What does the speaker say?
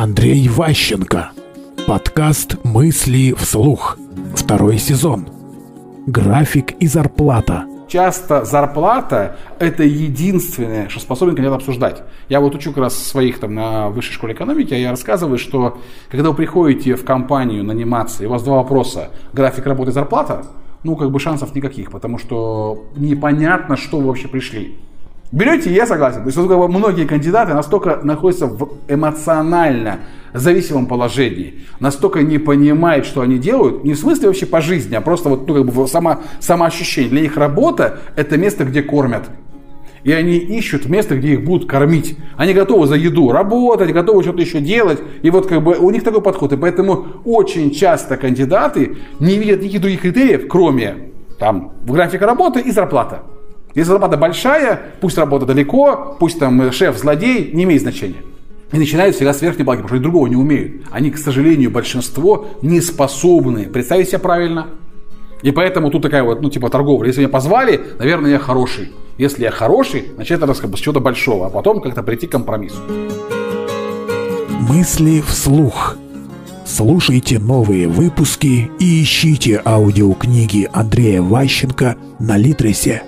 Андрей Ващенко. Подкаст «Мысли вслух». Второй сезон. График и зарплата. Часто зарплата – это единственное, что способен кандидат обсуждать. Я вот учу как раз своих там на высшей школе экономики, а я рассказываю, что когда вы приходите в компанию наниматься, и у вас два вопроса – график работы и зарплата, ну, как бы шансов никаких, потому что непонятно, что вы вообще пришли. Берете, я согласен. То есть вот, как бы, многие кандидаты настолько находятся в эмоционально зависимом положении, настолько не понимают, что они делают, не в смысле вообще по жизни, а просто вот, ну, как бы само, самоощущение. Для них работа – это место, где кормят. И они ищут место, где их будут кормить. Они готовы за еду работать, готовы что-то еще делать. И вот как бы у них такой подход. И поэтому очень часто кандидаты не видят никаких других критериев, кроме там графика работы и зарплата. Если зарплата большая, пусть работа далеко, пусть там шеф злодей, не имеет значения. И начинают всегда с верхней балки, потому что они другого не умеют. Они, к сожалению, большинство не способны представить себя правильно. И поэтому тут такая вот, ну, типа торговля. Если меня позвали, наверное, я хороший. Если я хороший, значит, это как бы с чего-то большого, а потом как-то прийти к компромиссу. Мысли вслух. Слушайте новые выпуски и ищите аудиокниги Андрея Ващенко на Литресе.